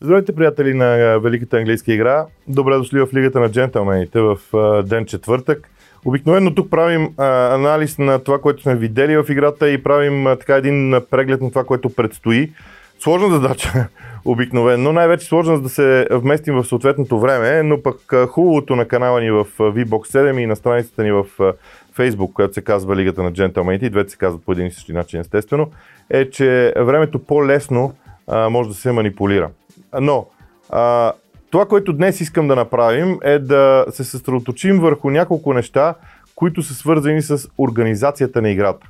Здравейте, приятели на Великата английска игра. Добре дошли в Лигата на джентълмените в ден четвъртък. Обикновено тук правим а, анализ на това, което сме видели в играта и правим а, така един преглед на това, което предстои. Сложна задача, обикновено. Най-вече сложна за да се вместим в съответното време, но пък хубавото на канала ни в VBOX 7 и на страницата ни в Facebook, която се казва Лигата на джентълмените, и двете се казват по един и същи начин, естествено, е, че времето по-лесно а, може да се манипулира. Но а, това, което днес искам да направим е да се съсредоточим върху няколко неща, които са свързани с организацията на играта.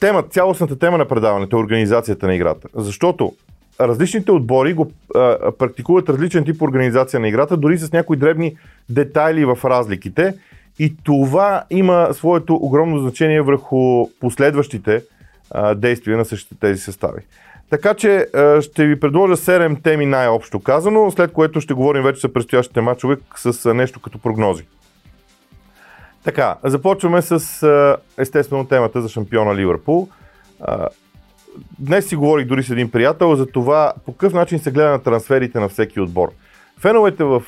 Тема, цялостната тема на предаването е организацията на играта. Защото различните отбори го а, практикуват различен тип организация на играта, дори с някои дребни детайли в разликите. И това има своето огромно значение върху последващите а, действия на същите тези състави. Така че ще ви предложа 7 теми най-общо казано, след което ще говорим вече за предстоящите мачове с нещо като прогнози. Така, започваме с естествено темата за шампиона Ливърпул. Днес си говорих дори с един приятел за това по какъв начин се гледа на трансферите на всеки отбор. Феновете в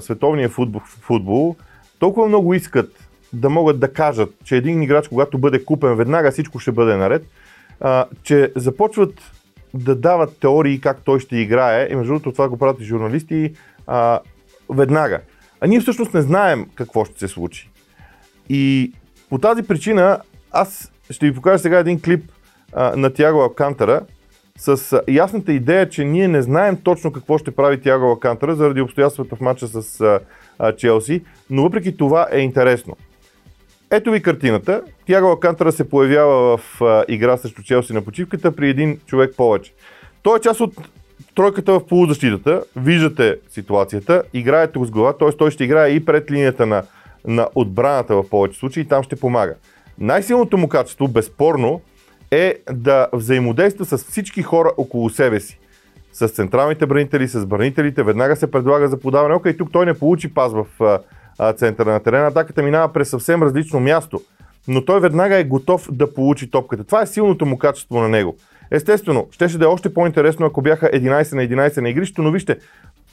световния футбол, футбол толкова много искат да могат да кажат, че един играч, когато бъде купен, веднага всичко ще бъде наред, че започват да дават теории как той ще играе, и между другото това го правят и журналисти, веднага. А ние всъщност не знаем какво ще се случи. И по тази причина аз ще ви покажа сега един клип а, на Тяго Алкантара с а, ясната идея, че ние не знаем точно какво ще прави Тяго Алкантара заради обстоятелствата в матча с а, а, Челси, но въпреки това е интересно. Ето ви картината. Тяго Алкантара се появява в а, игра срещу Челси на почивката при един човек повече. Той е част от тройката в полузащитата. Виждате ситуацията, играете го с глава, т.е. той ще играе и пред линията на, на отбраната в повече случаи и там ще помага. Най-силното му качество, безспорно, е да взаимодейства с всички хора около себе си. С централните бранители, с бранителите, веднага се предлага за подаване. Окей, тук той не получи пас в центъра на терена. Атаката минава през съвсем различно място, но той веднага е готов да получи топката. Това е силното му качество на него. Естествено, щеше да е още по-интересно, ако бяха 11 на 11 на игрището, но вижте,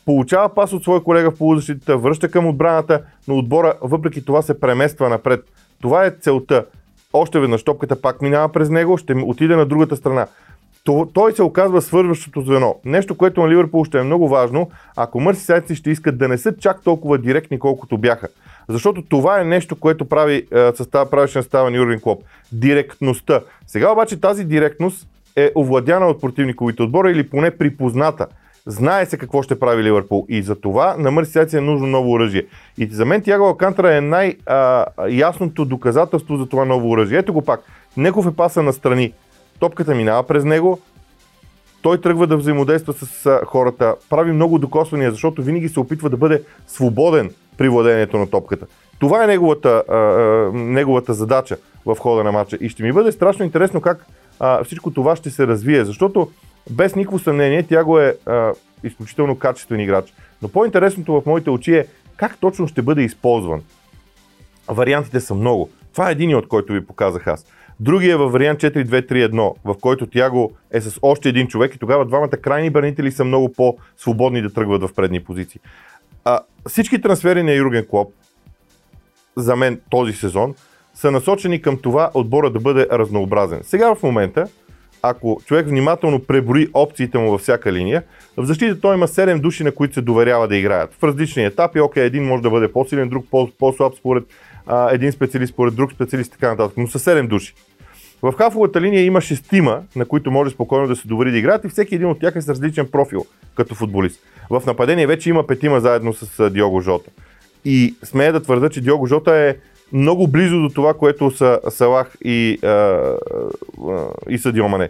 получава пас от своя колега в полузащитата, връща към отбраната, но отбора въпреки това се премества напред. Това е целта. Още веднъж топката пак минава през него, ще отиде на другата страна той се оказва свързващото звено. Нещо, което на Ливърпул ще е много важно, ако Мърсисайдци ще искат да не са чак толкова директни, колкото бяха. Защото това е нещо, което прави е, състава, правеше на състава на Юрген Клоп. Директността. Сега обаче тази директност е овладяна от противниковите отбора или поне припозната. Знае се какво ще прави Ливърпул и за това на Мърсисайдци е нужно ново оръжие. И за мен Тяго Алкантра е най-ясното доказателство за това ново оръжие. Ето го пак. Неков е паса на страни топката минава през него, той тръгва да взаимодейства с хората, прави много докосвания, защото винаги се опитва да бъде свободен при владението на топката. Това е неговата, а, а, неговата задача в хода на матча. И ще ми бъде страшно интересно как а, всичко това ще се развие, защото без никакво съмнение тя го е а, изключително качествен играч. Но по-интересното в моите очи е как точно ще бъде използван. Вариантите са много. Това е един от който ви показах аз. Другия е във вариант 4-2-3-1, в който Тяго е с още един човек и тогава двамата крайни бранители са много по-свободни да тръгват в предни позиции. А, всички трансфери на Юрген Клоп, за мен този сезон, са насочени към това отбора да бъде разнообразен. Сега в момента, ако човек внимателно преброи опциите му във всяка линия, в защита той има 7 души, на които се доверява да играят. В различни етапи, окей, един може да бъде по-силен, друг по-слаб според а, един специалист, според друг специалист и така нататък, но са 7 души. В хафовата линия има шестима, на които може спокойно да се довери да играят и всеки един от тях е с различен профил като футболист. В нападение вече има петима заедно с Диого Жота. И смея да твърда, че Диого Жота е много близо до това, което са Салах и, а, и Садио Мане.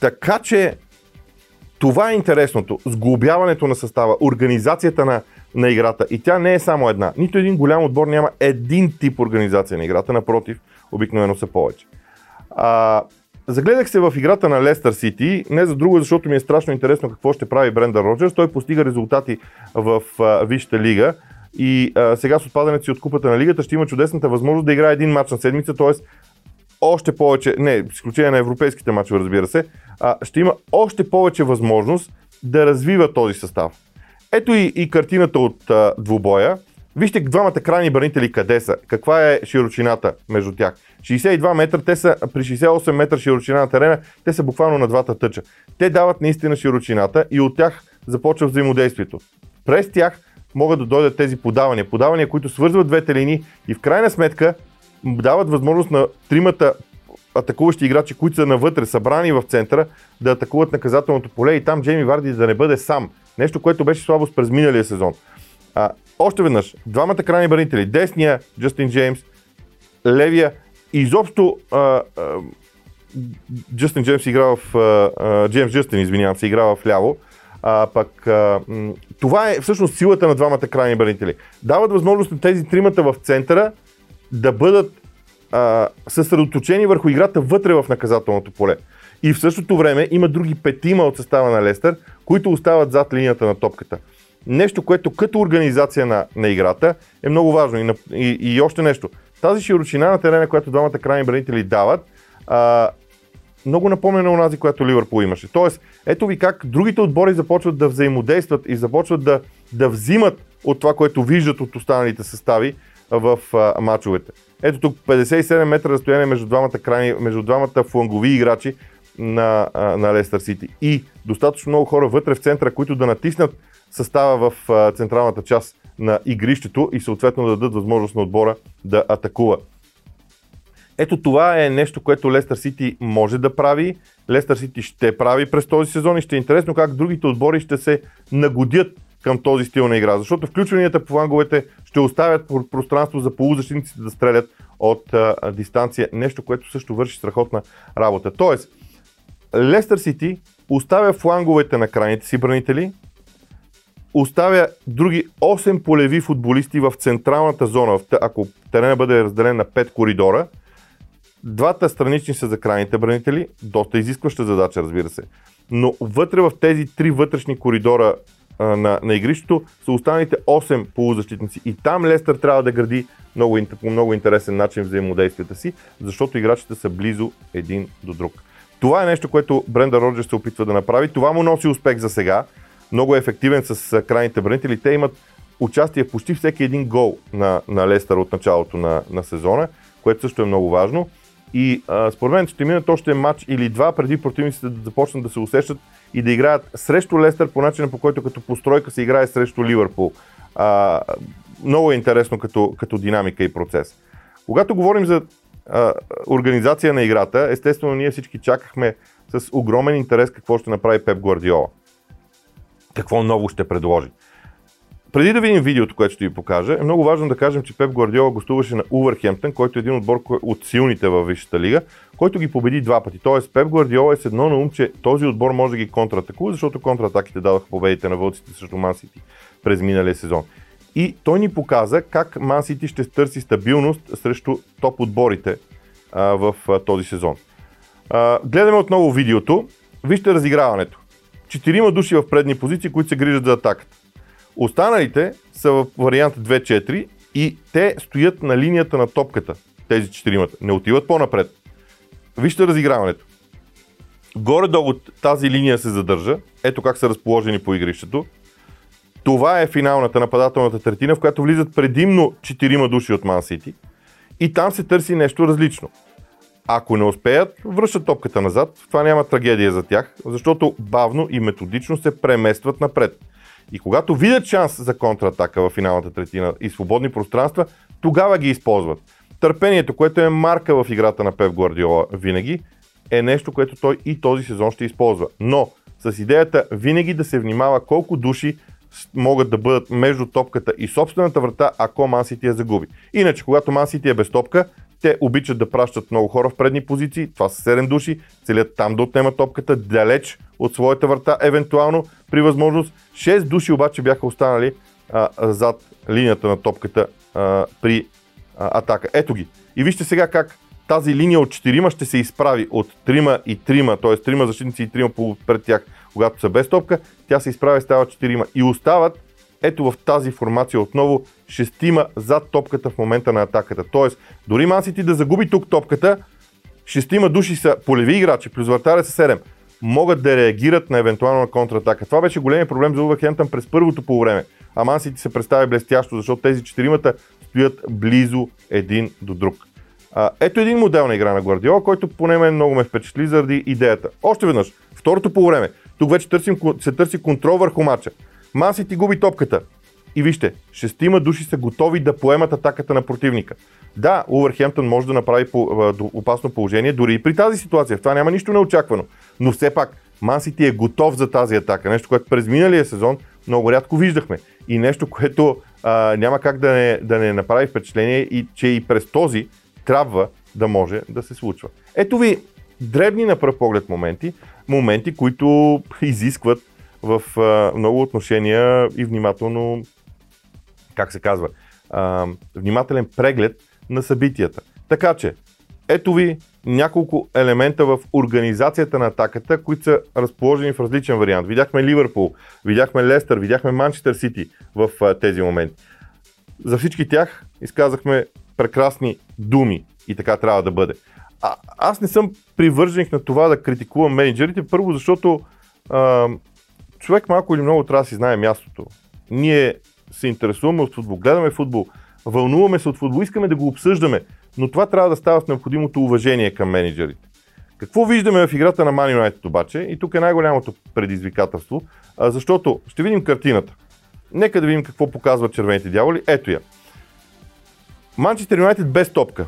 Така че това е интересното. Сглобяването на състава, организацията на, на играта. И тя не е само една. Нито един голям отбор няма един тип организация на играта, напротив, обикновено са повече. А, загледах се в играта на Лестър Сити, не за друго, защото ми е страшно интересно какво ще прави Бренда Роджерс. Той постига резултати в а, Висшата лига. И а, сега с отпадането си от купата на лигата ще има чудесната възможност да играе един матч на седмица, т.е. още повече, не, изключение на европейските матчове, разбира се, а, ще има още повече възможност да развива този състав. Ето и, и картината от а, двубоя. Вижте двамата крайни бранители къде са. Каква е широчината между тях? 62 метра, те са при 68 метра широчина на терена, те са буквално на двата тъча. Те дават наистина широчината и от тях започва взаимодействието. През тях могат да дойдат тези подавания. Подавания, които свързват двете линии и в крайна сметка дават възможност на тримата атакуващи играчи, които са навътре, събрани в центъра, да атакуват наказателното поле и там Джейми Варди да не бъде сам. Нещо, което беше слабост през миналия сезон. А, още веднъж, двамата крайни бранители, десния Джастин Джеймс, левия, изобщо а, а, Джастин Джеймс играва в... Джеймс Джастин, извинявам се, играва в ляво. А, пък а, това е всъщност силата на двамата крайни бранители. Дават възможност на тези тримата в центъра да бъдат а, съсредоточени върху играта вътре в наказателното поле. И в същото време има други петима от състава на Лестър, които остават зад линията на топката. Нещо, което като организация на, на играта е много важно. И, и, и още нещо. Тази широчина на терена, която двамата крайни бранители дават, а, много напомня на онази, която Ливърпул имаше. Тоест, ето ви как другите отбори започват да взаимодействат и започват да, да взимат от това, което виждат от останалите състави в а, мачовете. Ето тук 57 метра разстояние между двамата, крайни, между двамата флангови играчи на, а, на Лестър Сити. И достатъчно много хора вътре в центъра, които да натиснат състава в а, централната част на игрището и съответно да дадат възможност на отбора да атакува. Ето това е нещо, което Лестър Сити може да прави. Лестър Сити ще прави през този сезон и ще е интересно как другите отбори ще се нагодят към този стил на игра. Защото включванията по фланговете ще оставят пространство за полузащитниците да стрелят от а, дистанция. Нещо, което също върши страхотна работа. Тоест, Лестър Сити оставя фланговете на крайните си бранители, оставя други 8 полеви футболисти в централната зона, ако терена бъде разделен на 5 коридора. Двата странични са за крайните бранители, доста изискваща задача, разбира се. Но вътре в тези три вътрешни коридора а, на, на игрището са останалите 8 полузащитници. И там Лестър трябва да гради много, по много интересен начин взаимодействията си, защото играчите са близо един до друг. Това е нещо, което Бренда Роджер се опитва да направи. Това му носи успех за сега. Много е ефективен с крайните бранители. Те имат участие в почти всеки един гол на, на Лестър от началото на, на сезона, което също е много важно. И а, според мен ще минат още матч или два преди противниците да започнат да се усещат и да играят срещу Лестър по начина по който като постройка се играе срещу Ливърпул. А, много е интересно като, като динамика и процес. Когато говорим за а, организация на играта, естествено ние всички чакахме с огромен интерес какво ще направи Пеп Гвардиола. Какво ново ще предложи. Преди да видим видеото, което ще ви покажа, е много важно да кажем, че Пеп Гвардиола гостуваше на Увърхемптън, който е един отбор от силните във Висшата лига, който ги победи два пъти. Тоест Пеп Гвардиола е с едно на ум, че този отбор може да ги контратакува, защото контратаките дадоха победите на вълците срещу Мансити през миналия сезон. И той ни показа как Мансити ще търси стабилност срещу топ отборите а, в а, този сезон. А, гледаме отново видеото. Вижте разиграването. Четирима души в предни позиции, които се грижат за атаката. Останалите са в вариант 2-4 и те стоят на линията на топката, тези четиримата. Не отиват по-напред. Вижте разиграването. Горе-долу тази линия се задържа. Ето как са разположени по игрището. Това е финалната нападателната третина, в която влизат предимно 4 души от Ман Сити. И там се търси нещо различно. Ако не успеят, връщат топката назад. Това няма трагедия за тях, защото бавно и методично се преместват напред. И когато видят шанс за контратака в финалната третина и свободни пространства, тогава ги използват. Търпението, което е марка в играта на Пеп Гвардиола винаги, е нещо, което той и този сезон ще използва. Но с идеята винаги да се внимава колко души могат да бъдат между топката и собствената врата, ако Мансити я загуби. Иначе, когато Мансити е без топка, те обичат да пращат много хора в предни позиции, това са 7 души, целят там да отнемат топката далеч от своята врата, евентуално при възможност. 6 души обаче бяха останали а, зад линията на топката а, при а, атака. Ето ги. И вижте сега как тази линия от 4 ще се изправи от 3 и 3, т.е. 3 защитници и 3 пред тях, когато са без топка, тя се изправя и става 4 и остават ето в тази формация отново шестима зад топката в момента на атаката. Тоест, дори Мансити да загуби тук топката, шестима души са полеви играчи, плюс вратаря са 7 могат да реагират на евентуална контратака. Това беше големия проблем за Увахемтън през първото по време. А Мансити се представя блестящо, защото тези четиримата стоят близо един до друг. А, ето един модел на игра на Гвардиола, който поне мен много ме впечатли заради идеята. Още веднъж, второто по време. Тук вече търсим, се търси контрол върху матча. Мансити губи топката. И вижте, шестима души са готови да поемат атаката на противника. Да, Увърхемптън може да направи опасно положение дори и при тази ситуация. В това няма нищо неочаквано. Но все пак, Мансити е готов за тази атака. Нещо, което през миналия сезон много рядко виждахме. И нещо, което а, няма как да не, да не направи впечатление и че и през този трябва да може да се случва. Ето ви дребни на пръв поглед моменти, моменти, които изискват в а, много отношения и внимателно, как се казва, а, внимателен преглед на събитията. Така че, ето ви няколко елемента в организацията на атаката, които са разположени в различен вариант. Видяхме Ливърпул, видяхме Лестър, видяхме Манчестър Сити в а, тези моменти. За всички тях изказахме прекрасни думи и така трябва да бъде. А, аз не съм привърженик на това да критикувам менеджерите, първо защото а, човек малко или много трябва да си знае мястото. Ние се интересуваме от футбол, гледаме футбол, вълнуваме се от футбол, искаме да го обсъждаме, но това трябва да става с необходимото уважение към менеджерите. Какво виждаме в играта на Man United обаче? И тук е най-голямото предизвикателство, защото ще видим картината. Нека да видим какво показват червените дяволи. Ето я. Манчестър Юнайтед без топка.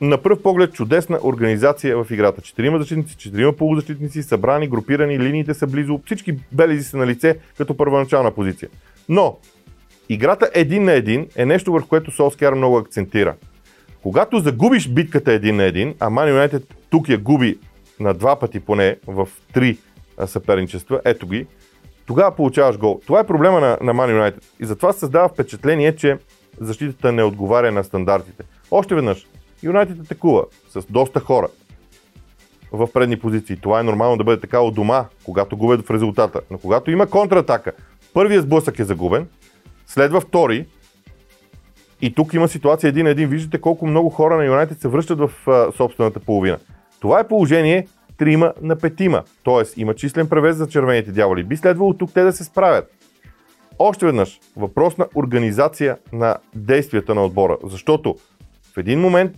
На пръв поглед чудесна организация в играта. Четирима защитници, четирима полузащитници, събрани, групирани, линиите са близо, всички белези са на лице като първоначална позиция. Но играта един на един е нещо върху което Солскияр много акцентира. Когато загубиш битката един на един, а Man United тук я губи на два пъти поне в три съперничества, ето ги, тогава получаваш гол. Това е проблема на, на Man United. И затова създава впечатление, че защитата не отговаря на стандартите. Още веднъж, Юнайтед атакува с доста хора в предни позиции. Това е нормално да бъде така от дома, когато губят в резултата. Но когато има контратака, първият сблъсък е загубен, следва втори, и тук има ситуация един на един. Виждате колко много хора на Юнайтед се връщат в собствената половина. Това е положение трима на петима. Тоест има числен превес за червените дяволи. Би следвало тук те да се справят. Още веднъж, въпрос на организация на действията на отбора. Защото в един момент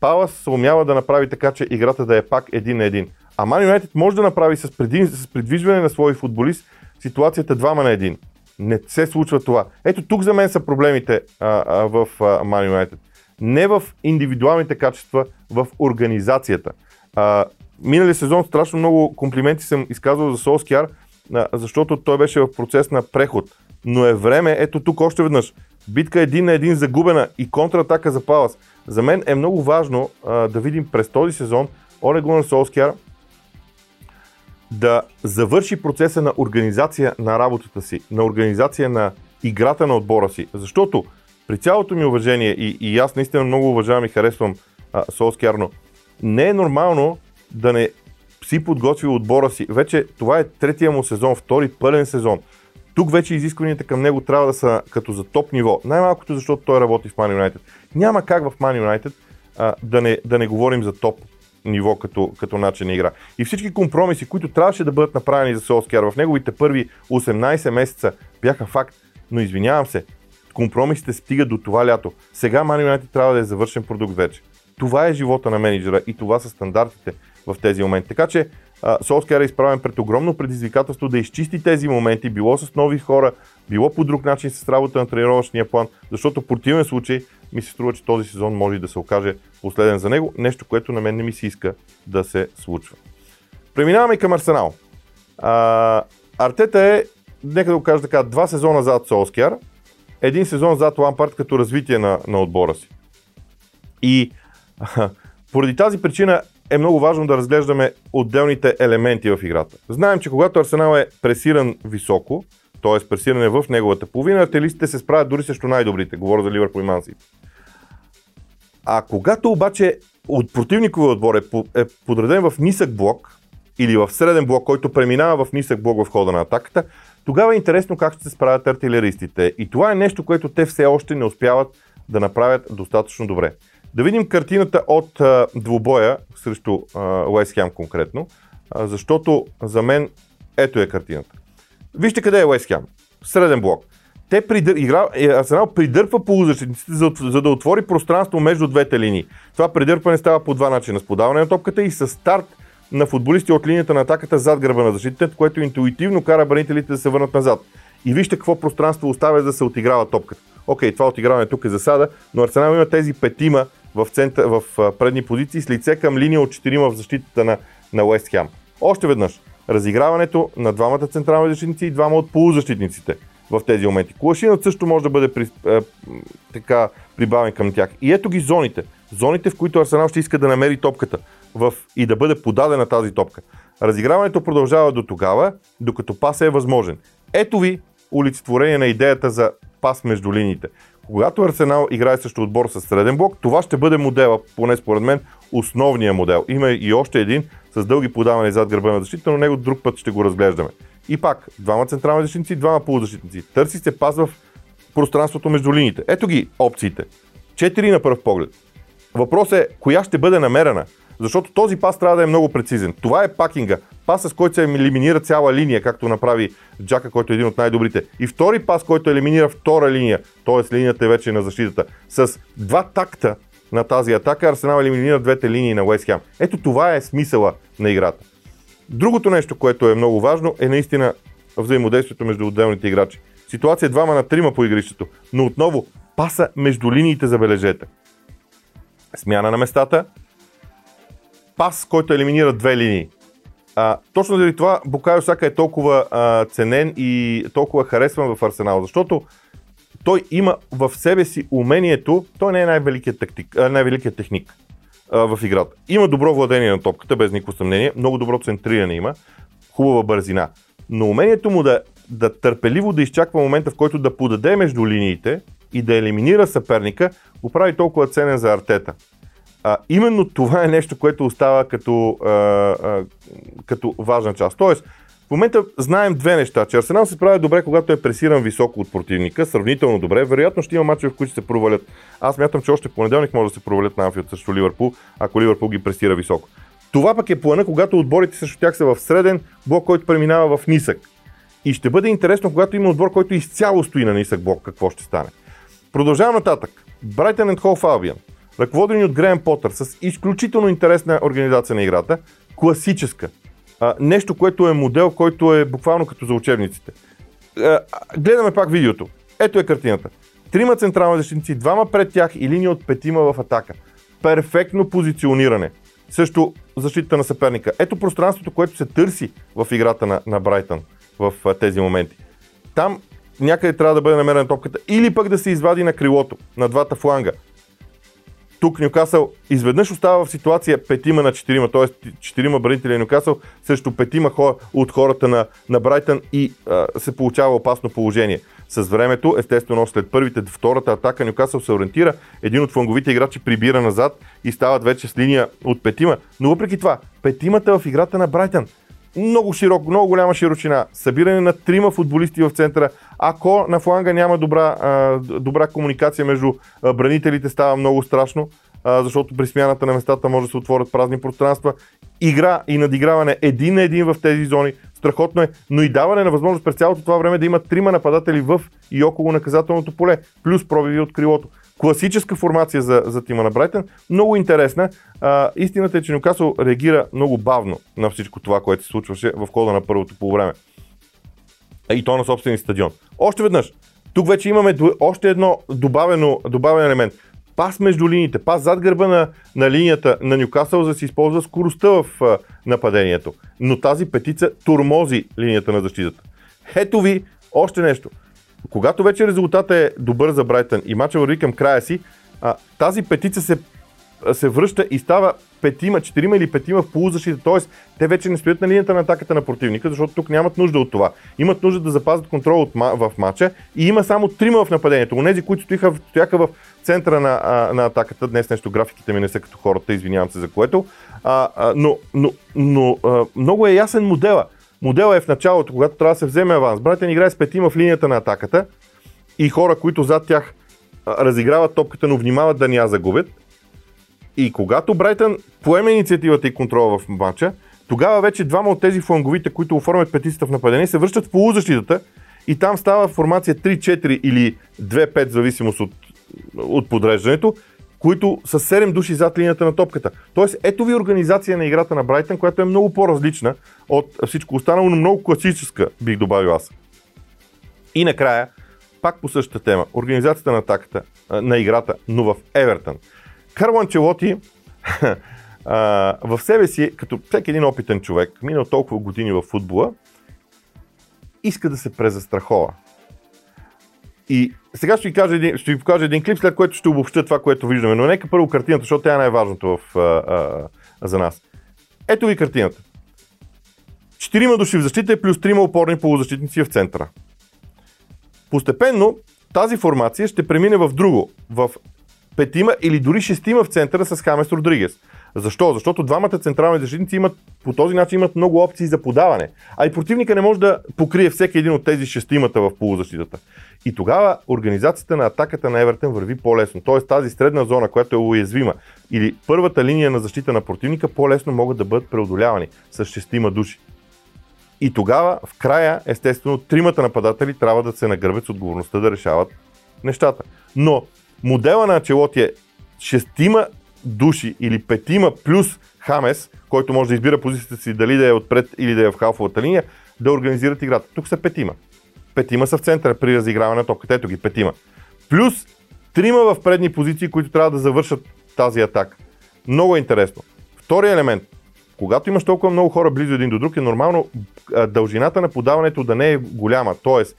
Палас се умява да направи така, че играта да е пак един на един. А Ман Юнайтед може да направи с, преди, с предвижване на свой футболист ситуацията двама на един. Не се случва това. Ето тук за мен са проблемите а, а, в Ман Юнайтед. Не в индивидуалните качества, в организацията. А, минали сезон страшно много комплименти съм изказвал за Солскияр, защото той беше в процес на преход но е време, ето тук още веднъж, битка един на един загубена и контратака за Палас. За мен е много важно а, да видим през този сезон Олег Гунар Солскияр да завърши процеса на организация на работата си, на организация на играта на отбора си. Защото при цялото ми уважение и, и аз наистина много уважавам и харесвам а, Солскияр, но не е нормално да не си подготви отбора си. Вече това е третия му сезон, втори пълен сезон. Тук вече изискванията към него трябва да са като за топ ниво. Най-малкото защото той работи в Man United. Няма как в Man United а, да, не, да не говорим за топ ниво като, като начин на игра. И всички компромиси, които трябваше да бъдат направени за Солскияр в неговите първи 18 месеца бяха факт. Но извинявам се, компромисите стигат до това лято. Сега Man United трябва да е завършен продукт вече. Това е живота на менеджера и това са стандартите в тези моменти. Така че Солскияр е изправен пред огромно предизвикателство да изчисти тези моменти, било с нови хора, било по друг начин с работа на тренировъчния план, защото в противен случай ми се струва, че този сезон може да се окаже последен за него, нещо, което на мен не ми се иска да се случва. Преминаваме към Арсенал. А, Артета е, нека да го кажа така, два сезона зад Солскияр, един сезон зад Лампард като развитие на, на отбора си. И поради тази причина е много важно да разглеждаме отделните елементи в играта. Знаем, че когато Арсенал е пресиран високо, т.е. пресиране в неговата половина, артилистите се справят дори срещу най-добрите. Говоря за Ливърпул и Манси. А когато обаче от противниковия отбор е, е подреден в нисък блок или в среден блок, който преминава в нисък блок в хода на атаката, Тогава е интересно как ще се справят артилеристите. И това е нещо, което те все още не успяват да направят достатъчно добре. Да видим картината от а, двубоя срещу Уест Хем конкретно, а, защото за мен ето е картината. Вижте къде е Уест Хем. Среден блок. Те придър... игра... Е, Арсенал придърпва полузащитниците, за, за да отвори пространство между двете линии. Това придърпване става по два начина. С подаване на топката и с старт на футболисти от линията на атаката зад гърба на защитите, което интуитивно кара бранителите да се върнат назад. И вижте какво пространство оставя да се отиграва топката. Окей, това отиграване тук е засада, но Арсенал има тези петима в, център, в предни позиции с лице към линия от 4 в защитата на, на Уест Хем. Още веднъж, разиграването на двамата централни защитници и двама от полузащитниците в тези моменти. Кулашинът също може да бъде при, е, така прибавен към тях. И ето ги зоните. Зоните, в които Арсенал ще иска да намери топката в, и да бъде подадена тази топка. Разиграването продължава до тогава, докато пас е възможен. Ето ви олицетворение на идеята за пас между линиите. Когато Арсенал играе също отбор с среден блок, това ще бъде модела, поне според мен, основния модел. Има и още един с дълги подавания зад гърба на защита, но него друг път ще го разглеждаме. И пак, двама централни защитници, двама полузащитници. Търси се пас в пространството между линиите. Ето ги опциите. Четири на пръв поглед. Въпрос е, коя ще бъде намерена? Защото този пас трябва да е много прецизен. Това е пакинга. Пас, с който се елиминира цяла линия, както направи Джака, който е един от най-добрите. И втори пас, който елиминира втора линия, т.е. линията е вече на защитата. С два такта на тази атака Арсенал елиминира двете линии на Уест Хем. Ето това е смисъла на играта. Другото нещо, което е много важно, е наистина взаимодействието между отделните играчи. Ситуация е двама на трима по игрището, но отново паса между линиите, забележете. Смяна на местата, пас, който елиминира две линии. А, точно заради това Букайо Сака е толкова а, ценен и толкова харесван в Арсенал, защото той има в себе си умението, той не е най-великият, тактик, най-великият техник а, в играта. Има добро владение на топката, без никакво съмнение, много добро центриране има, хубава бързина. Но умението му да, да търпеливо да изчаква момента, в който да подаде между линиите и да елиминира съперника, го прави толкова ценен за артета. А, именно това е нещо, което остава като, а, а, като важна част. Тоест, в момента знаем две неща, че Арсенал се справя добре, когато е пресиран високо от противника, сравнително добре. Вероятно ще има мачове, в които се провалят. Аз мятам, че още понеделник може да се провалят на Анфилд срещу Ливърпул, ако Ливърпул ги пресира високо. Това пък е плана, когато отборите срещу тях са в среден блок, който преминава в нисък. И ще бъде интересно, когато има отбор, който изцяло стои на нисък блок, какво ще стане. Продължавам нататък. Брайтън and Hove Albion ръководени от Греем Потър, с изключително интересна организация на играта, класическа. А, нещо, което е модел, който е буквално като за учебниците. А, гледаме пак видеото. Ето е картината. Трима централни защитници, двама пред тях и линия от петима в атака. Перфектно позициониране. Също защита на съперника. Ето пространството, което се търси в играта на, на Брайтън в а, тези моменти. Там някъде трябва да бъде намерена топката или пък да се извади на крилото, на двата фланга. Тук Нюкасъл изведнъж остава в ситуация петима на четирима, т.е. четирима бранители Нюкасъл срещу петима хора от хората на, на Брайтън и а, се получава опасно положение. С времето, естествено, след първите, втората атака Нюкасъл се ориентира, един от фланговите играчи прибира назад и стават вече с линия от петима. Но въпреки това, петимата в играта на Брайтън много широк, много голяма широчина, събиране на трима футболисти в центъра. Ако на фланга няма добра, добра комуникация между бранителите, става много страшно, защото при смяната на местата може да се отворят празни пространства. Игра и надиграване един на един в тези зони, страхотно е, но и даване на възможност през цялото това време да има трима нападатели в и около наказателното поле, плюс пробиви от крилото класическа формация за, за тима на Брайтън, много интересна. А, истината е, че Нюкасъл реагира много бавно на всичко това, което се случваше в хода на първото полувреме. И то на собствения стадион. Още веднъж, тук вече имаме още едно добавено, добавен елемент. Пас между линиите, пас зад гърба на, на линията на Нюкасъл, за да се използва скоростта в а, нападението. Но тази петица турмози линията на защитата. Ето ви още нещо. Когато вече резултатът е добър за Брайтън и мача върви към края си, а, тази петица се, се връща и става петима, четирима или петима в полузащита, т.е. те вече не стоят на линията на атаката на противника, защото тук нямат нужда от това. Имат нужда да запазят контрол от, в матча и има само трима в нападението. Онези, които стояха, стояха в центъра на, на атаката, днес нещо графиките ми не са като хората, извинявам се за което, а, а, но, но, но а, много е ясен модела. Моделът е в началото, когато трябва да се вземе аванс. Брайтън играе с петима в линията на атаката и хора, които зад тях разиграват топката, но внимават да ни я загубят. И когато Брайтън поеме инициативата и контрола в матча, тогава вече двама от тези фланговите, които оформят петицата в нападение, се връщат в полузащитата и там става формация 3-4 или 2-5, в зависимост от, от подреждането, които са 7 души зад линията на топката. Тоест, ето ви организация на играта на Брайтън, която е много по-различна от всичко останало, но много класическа, бих добавил аз. И накрая, пак по същата тема, организацията на атаката, на играта, но в Евертън. Карло Анчелоти в себе си, като всеки един опитен човек, минал толкова години в футбола, иска да се презастрахова. И сега ще ви, кажа ще ви покажа един клип, след което ще обобща това, което виждаме. Но нека първо картината, защото тя е най-важното в, а, а, за нас. Ето ви картината. Четирима души в защита плюс трима опорни полузащитници в центъра. Постепенно тази формация ще премине в друго, в петима или дори шестима в центъра с Хамес Родригес. Защо? Защото двамата централни защитници имат, по този начин имат много опции за подаване. А и противника не може да покрие всеки един от тези шестимата в полузащитата. И тогава организацията на атаката на Евертен върви по-лесно. Тоест тази средна зона, която е уязвима, или първата линия на защита на противника, по-лесно могат да бъдат преодолявани с шестима души. И тогава, в края, естествено, тримата нападатели трябва да се нагърбят с отговорността да решават нещата. Но модела на Ачелоти е шестима души или петима плюс Хамес, който може да избира позицията си дали да е отпред или да е в халфовата линия, да организират играта. Тук са петима. Петима са в центъра при разиграване на топката. Ето ги, петима. Плюс трима в предни позиции, които трябва да завършат тази атака. Много е интересно. Втори елемент. Когато имаш толкова много хора близо един до друг, е нормално дължината на подаването да не е голяма. Тоест,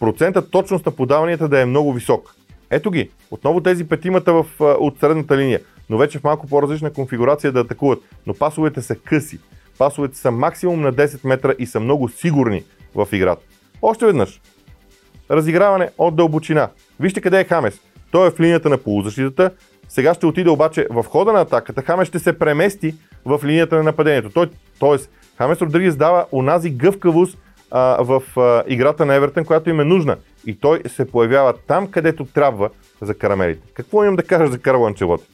процентът точност на подаванията да е много висок. Ето ги. Отново тези петимата в, от средната линия но вече в малко по-различна конфигурация да атакуват. Но пасовете са къси. Пасовете са максимум на 10 метра и са много сигурни в играта. Още веднъж. Разиграване от дълбочина. Вижте къде е Хамес. Той е в линията на полузащитата. Сега ще отиде обаче в хода на атаката. Хамес ще се премести в линията на нападението. Той, тоест, Хамес Родригес дава унази гъвкавост а, в а, играта на Евертен, която им е нужна. И той се появява там, където трябва за карамелите. Какво имам да кажа за Карл Анчелоти?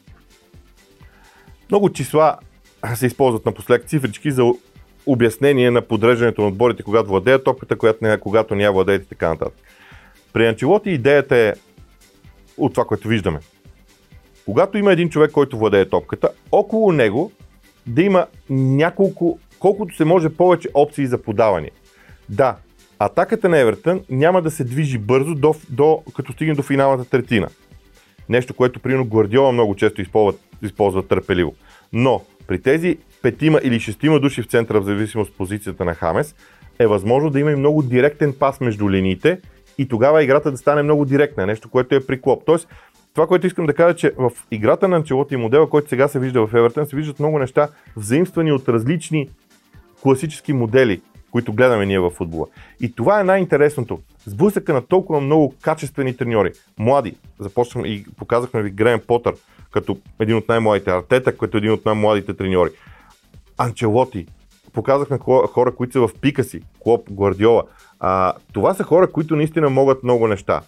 Много числа се използват напоследък цифрички за обяснение на подреждането на отборите, когато владеят топката, когато не, когато не я владеят и така нататък. При Анчелоти идеята е от това, което виждаме. Когато има един човек, който владее топката, около него да има няколко, колкото се може повече опции за подаване. Да, атаката на Евертън няма да се движи бързо, до, до, като стигне до финалната третина. Нещо, което примерно Гвардиола много често използва, използва търпеливо. Но при тези петима или шестима души в центъра, в зависимост от позицията на Хамес, е възможно да има и много директен пас между линиите и тогава играта да стане много директна, нещо, което е при Клоп. Тоест, това, което искам да кажа, че в играта на Анчелоти и модела, който сега се вижда в Евертън, се виждат много неща, взаимствани от различни класически модели, които гледаме ние в футбола. И това е най-интересното. Сблъсъка на толкова много качествени треньори. Млади. Започнахме и показахме ви Грен Потър, като един от най-младите. Артета, като един от най-младите треньори. Анчелоти. Показахме хора, които са в пика си. Клоп, Гвардиола. А, това са хора, които наистина могат много неща.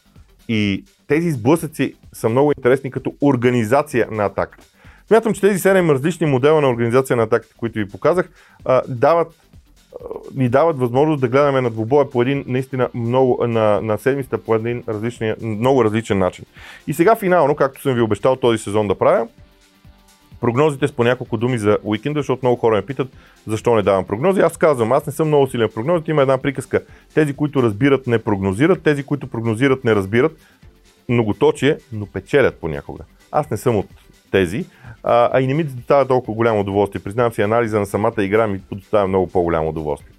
И тези сблъсъци са много интересни като организация на атака. Смятам, че тези 7 различни модела на организация на атаката, които ви показах, дават ни дават възможност да гледаме на двубоя по един наистина много, на, на седмицата по един различни, много различен начин. И сега финално, както съм ви обещал този сезон да правя, прогнозите с по няколко думи за уикенда, защото много хора ме питат защо не давам прогнози. Аз казвам, аз не съм много силен в прогнозите, има една приказка. Тези, които разбират, не прогнозират, тези, които прогнозират, не разбират. Многоточие, но печелят понякога. Аз не съм от тези, а, а и не ми доставя толкова голямо удоволствие. Признавам си, анализа на самата игра ми доставя много по-голямо удоволствие.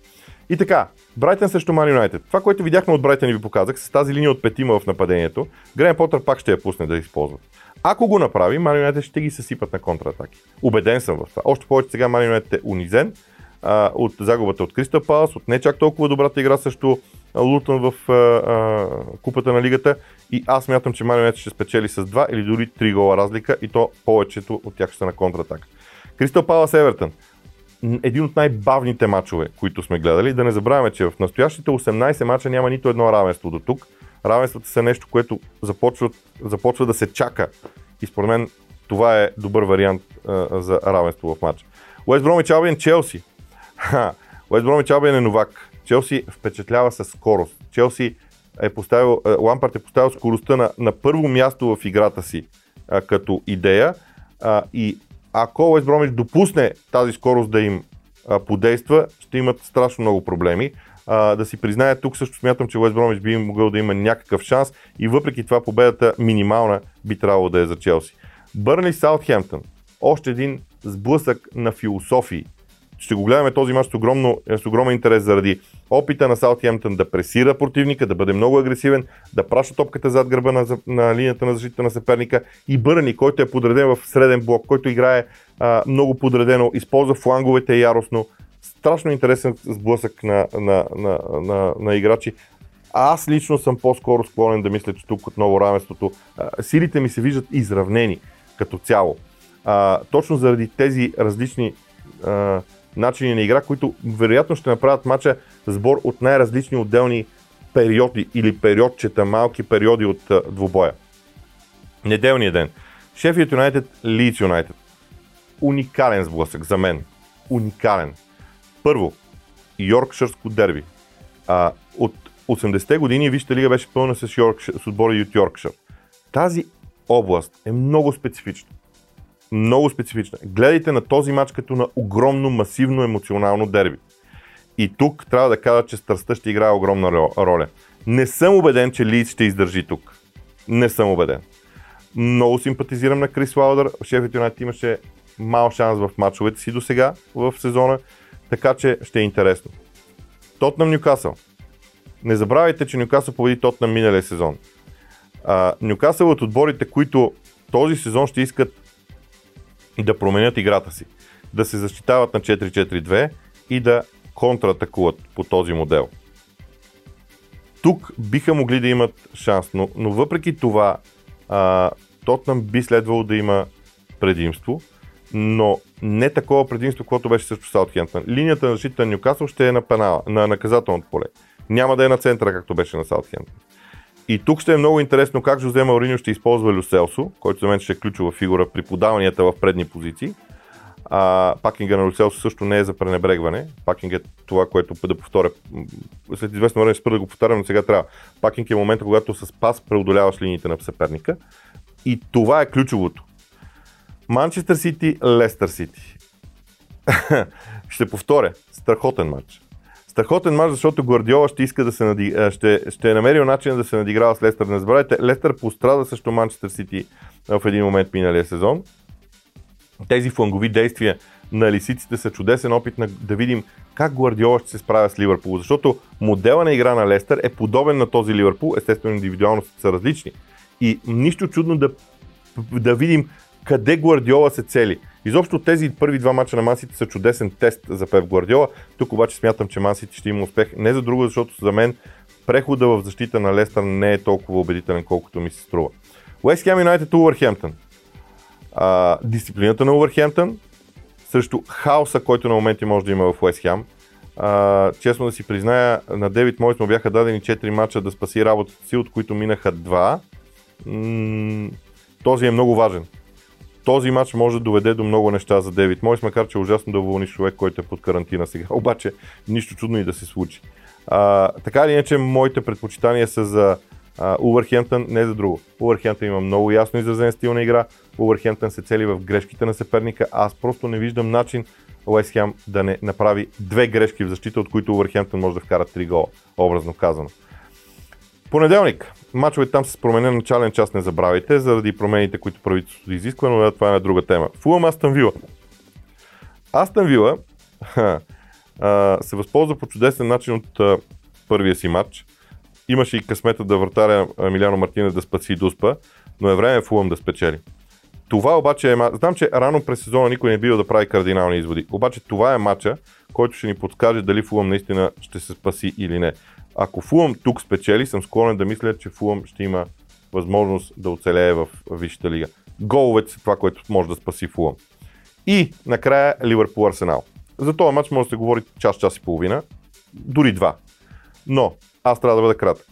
И така, Брайтън срещу Ман Юнайтед. Това, което видяхме от Брайтън и ви показах, с тази линия от петима в нападението, Грен Потър пак ще я пусне да използват. Ако го направи, Ман Юнайтед ще ги съсипат на контратаки. Убеден съм в това. Още повече сега Ман Юнайтед е унизен а, от загубата от Кристал Палас, от не чак толкова добрата игра срещу Лутън в а, а, купата на лигата и аз мятам, че Ман ще спечели с 2 или дори 3 гола разлика и то повечето от тях ще са на контратак. Кристал Палас Евертън. един от най-бавните матчове, които сме гледали. Да не забравяме, че в настоящите 18 мача няма нито едно равенство до тук. Равенствата са нещо, което започва, започва да се чака. И според мен това е добър вариант а, за равенство в матча. Уест Бромич Челси. Уест Бромич е новак. Челси впечатлява със скорост. Челси е поставил, Лампарт е поставил скоростта на, на първо място в играта си а, като идея а, и ако Уест Бромич допусне тази скорост да им а, подейства, ще имат страшно много проблеми. А, да си призная, тук също смятам, че Уест Бромич би могъл да има някакъв шанс и въпреки това победата минимална би трябвало да е за Челси. Бърли Саутхемптън. Още един сблъсък на философии. Ще го гледаме този мач с, огромно, с огромен интерес заради опита на Саутхемптън да пресира противника, да бъде много агресивен, да праща топката зад гърба на, на линията на защита на съперника и Бърни, който е подреден в среден блок, който играе а, много подредено, използва фланговете яростно. Страшно интересен сблъсък на, на, на, на, на играчи. Аз лично съм по-скоро склонен да мисля, че тук отново равенството, силите ми се виждат изравнени като цяло. А, точно заради тези различни а, начини на игра, които вероятно ще направят матча сбор от най-различни отделни периоди или периодчета, малки периоди от а, двубоя. Неделния ден. Шефият Юнайтед, Лийдс Юнайтед. Уникален сблъсък за мен. Уникален. Първо, Йоркширско дерби. А, от 80-те години Вижте лига беше пълна с, Йоркшир, с отбори от Йоркшир. Тази област е много специфична. Много специфична. Гледайте на този матч като на огромно, масивно, емоционално дерби. И тук трябва да кажа, че страстта ще играе огромна роля. Не съм убеден, че Лийц ще издържи тук. Не съм убеден. Много симпатизирам на Крис Лаудър. Шефът Юнайтед имаше мал шанс в матчовете си до сега в сезона, така че ще е интересно. Тотнам Нюкасъл. Не забравяйте, че Нюкасъл победи Тотнам миналия сезон. Нюкасъл от отборите, които този сезон ще искат да променят играта си. Да се защитават на 4-4-2 и да контратакуват по този модел. Тук биха могли да имат шанс, но, но въпреки това а, Тотнам би следвало да има предимство, но не такова предимство, което беше също Саутхемптън. Линията на защита на Нюкасъл ще е на, пенала, на наказателното поле. Няма да е на центъра, както беше на Саутхемптън. И тук ще е много интересно как Жозе Мауриньо ще използва Люселсо, който за мен ще е ключова фигура при подаванията в предни позиции. А, пакинга на Люселсо също не е за пренебрегване. Пакинг е това, което да повторя. След известно време ще да го повтарям, но сега трябва. Пакинг е момента, когато с пас преодоляваш линиите на съперника. И това е ключовото. Манчестър Сити, Лестър Сити. ще повторя. Страхотен матч. Страхотен мач, защото Гвардиола ще иска да се нади... ще, ще е намерил начин да се надиграва с Лестър. Не забравяйте, Лестър пострада също Манчестър Сити в един момент миналия сезон. Тези флангови действия на лисиците са чудесен опит на, да видим как Гвардиола ще се справя с Ливърпул. Защото модела на игра на Лестър е подобен на този Ливърпул, естествено индивидуално са различни. И нищо чудно да, да видим къде Гвардиола се цели. Изобщо тези първи два мача на Мансити са чудесен тест за Пеп Гвардиола. Тук обаче смятам, че Мансити ще има успех. Не за друго, защото за мен прехода в защита на Лестър не е толкова убедителен, колкото ми се струва. Уест Хем Юнайтед Увърхемптън. Дисциплината на Увърхемптън срещу хаоса, който на моменти може да има в Уест Хем. честно да си призная, на Девид Мойс му бяха дадени 4 мача да спаси работата си, от които минаха 2. М- този е много важен този матч може да доведе до много неща за Девид Мойс, макар че е ужасно да уволниш човек, който е под карантина сега. Обаче нищо чудно и да се случи. А, така или иначе, моите предпочитания са за Увърхемптън, не за друго. Увърхемптън има много ясно изразен стил на игра. Увърхемптън се цели в грешките на съперника. Аз просто не виждам начин Уест да не направи две грешки в защита, от които Увърхемптън може да вкара три гола, образно казано. Понеделник. Мачовете там с променен начален час, не забравяйте, заради промените, които правителството изисква, но това е на друга тема. Фулъм Астън Вила. Астън Вила се възползва по чудесен начин от а, първия си матч. Имаше и късмета да вратаря Миляно Мартинес да спаси Дуспа, но е време Фулъм да спечели. Това обаче е... Знам, че рано през сезона никой не е бил да прави кардинални изводи. Обаче това е матча, който ще ни подскаже дали Фулъм наистина ще се спаси или не. Ако Фулъм тук спечели, съм склонен да мисля, че Фулъм ще има възможност да оцелее в Висшата лига. Головете са това, което може да спаси Фулъм. И накрая Ливърпул Арсенал. За този матч може да се говори час, час и половина, дори два. Но аз трябва да бъда кратък.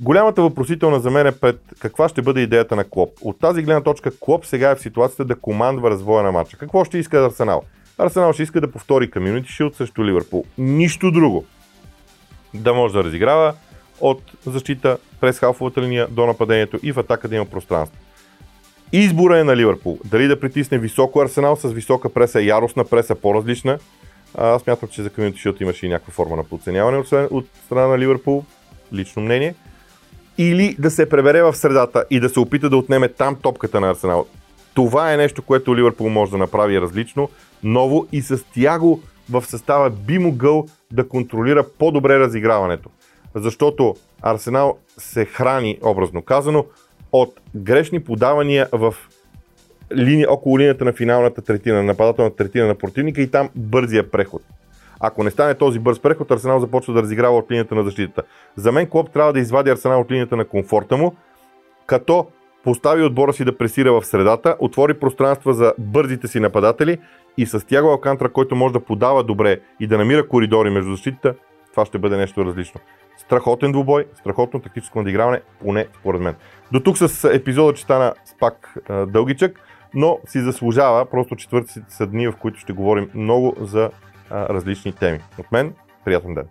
Голямата въпросителна за мен е пред каква ще бъде идеята на Клоп. От тази гледна точка Клоп сега е в ситуацията да командва развоя на матча. Какво ще иска Арсенал? Арсенал ще иска да повтори Community Shield срещу Ливърпул. Нищо друго. Да може да разиграва от защита през халфовата линия до нападението и в атака да има пространство. Избора е на Ливърпул. Дали да притисне високо Арсенал с висока преса, яростна преса, по-различна. Аз смятам, че за Community Shield имаше и някаква форма на подценяване от, от страна на Ливърпул. Лично мнение. Или да се пребере в средата и да се опита да отнеме там топката на Арсенал. Това е нещо, което Ливърпул може да направи различно, ново и с Тяго в състава би могъл да контролира по-добре разиграването. Защото Арсенал се храни, образно казано, от грешни подавания в линия, около линията на финалната третина, нападателната третина на противника и там бързия преход. Ако не стане този бърз преход, Арсенал започва да разиграва от линията на защитата. За мен Клоп трябва да извади Арсенал от линията на комфорта му, като постави отбора си да пресира в средата, отвори пространства за бързите си нападатели и с Тяго Алкантра, който може да подава добре и да намира коридори между защитата, това ще бъде нещо различно. Страхотен двубой, страхотно тактическо надиграване, поне според мен. До тук с епизода, че стана пак дългичък, но си заслужава, просто четвърти са дни, в които ще говорим много за различни теми. От мен, приятен ден!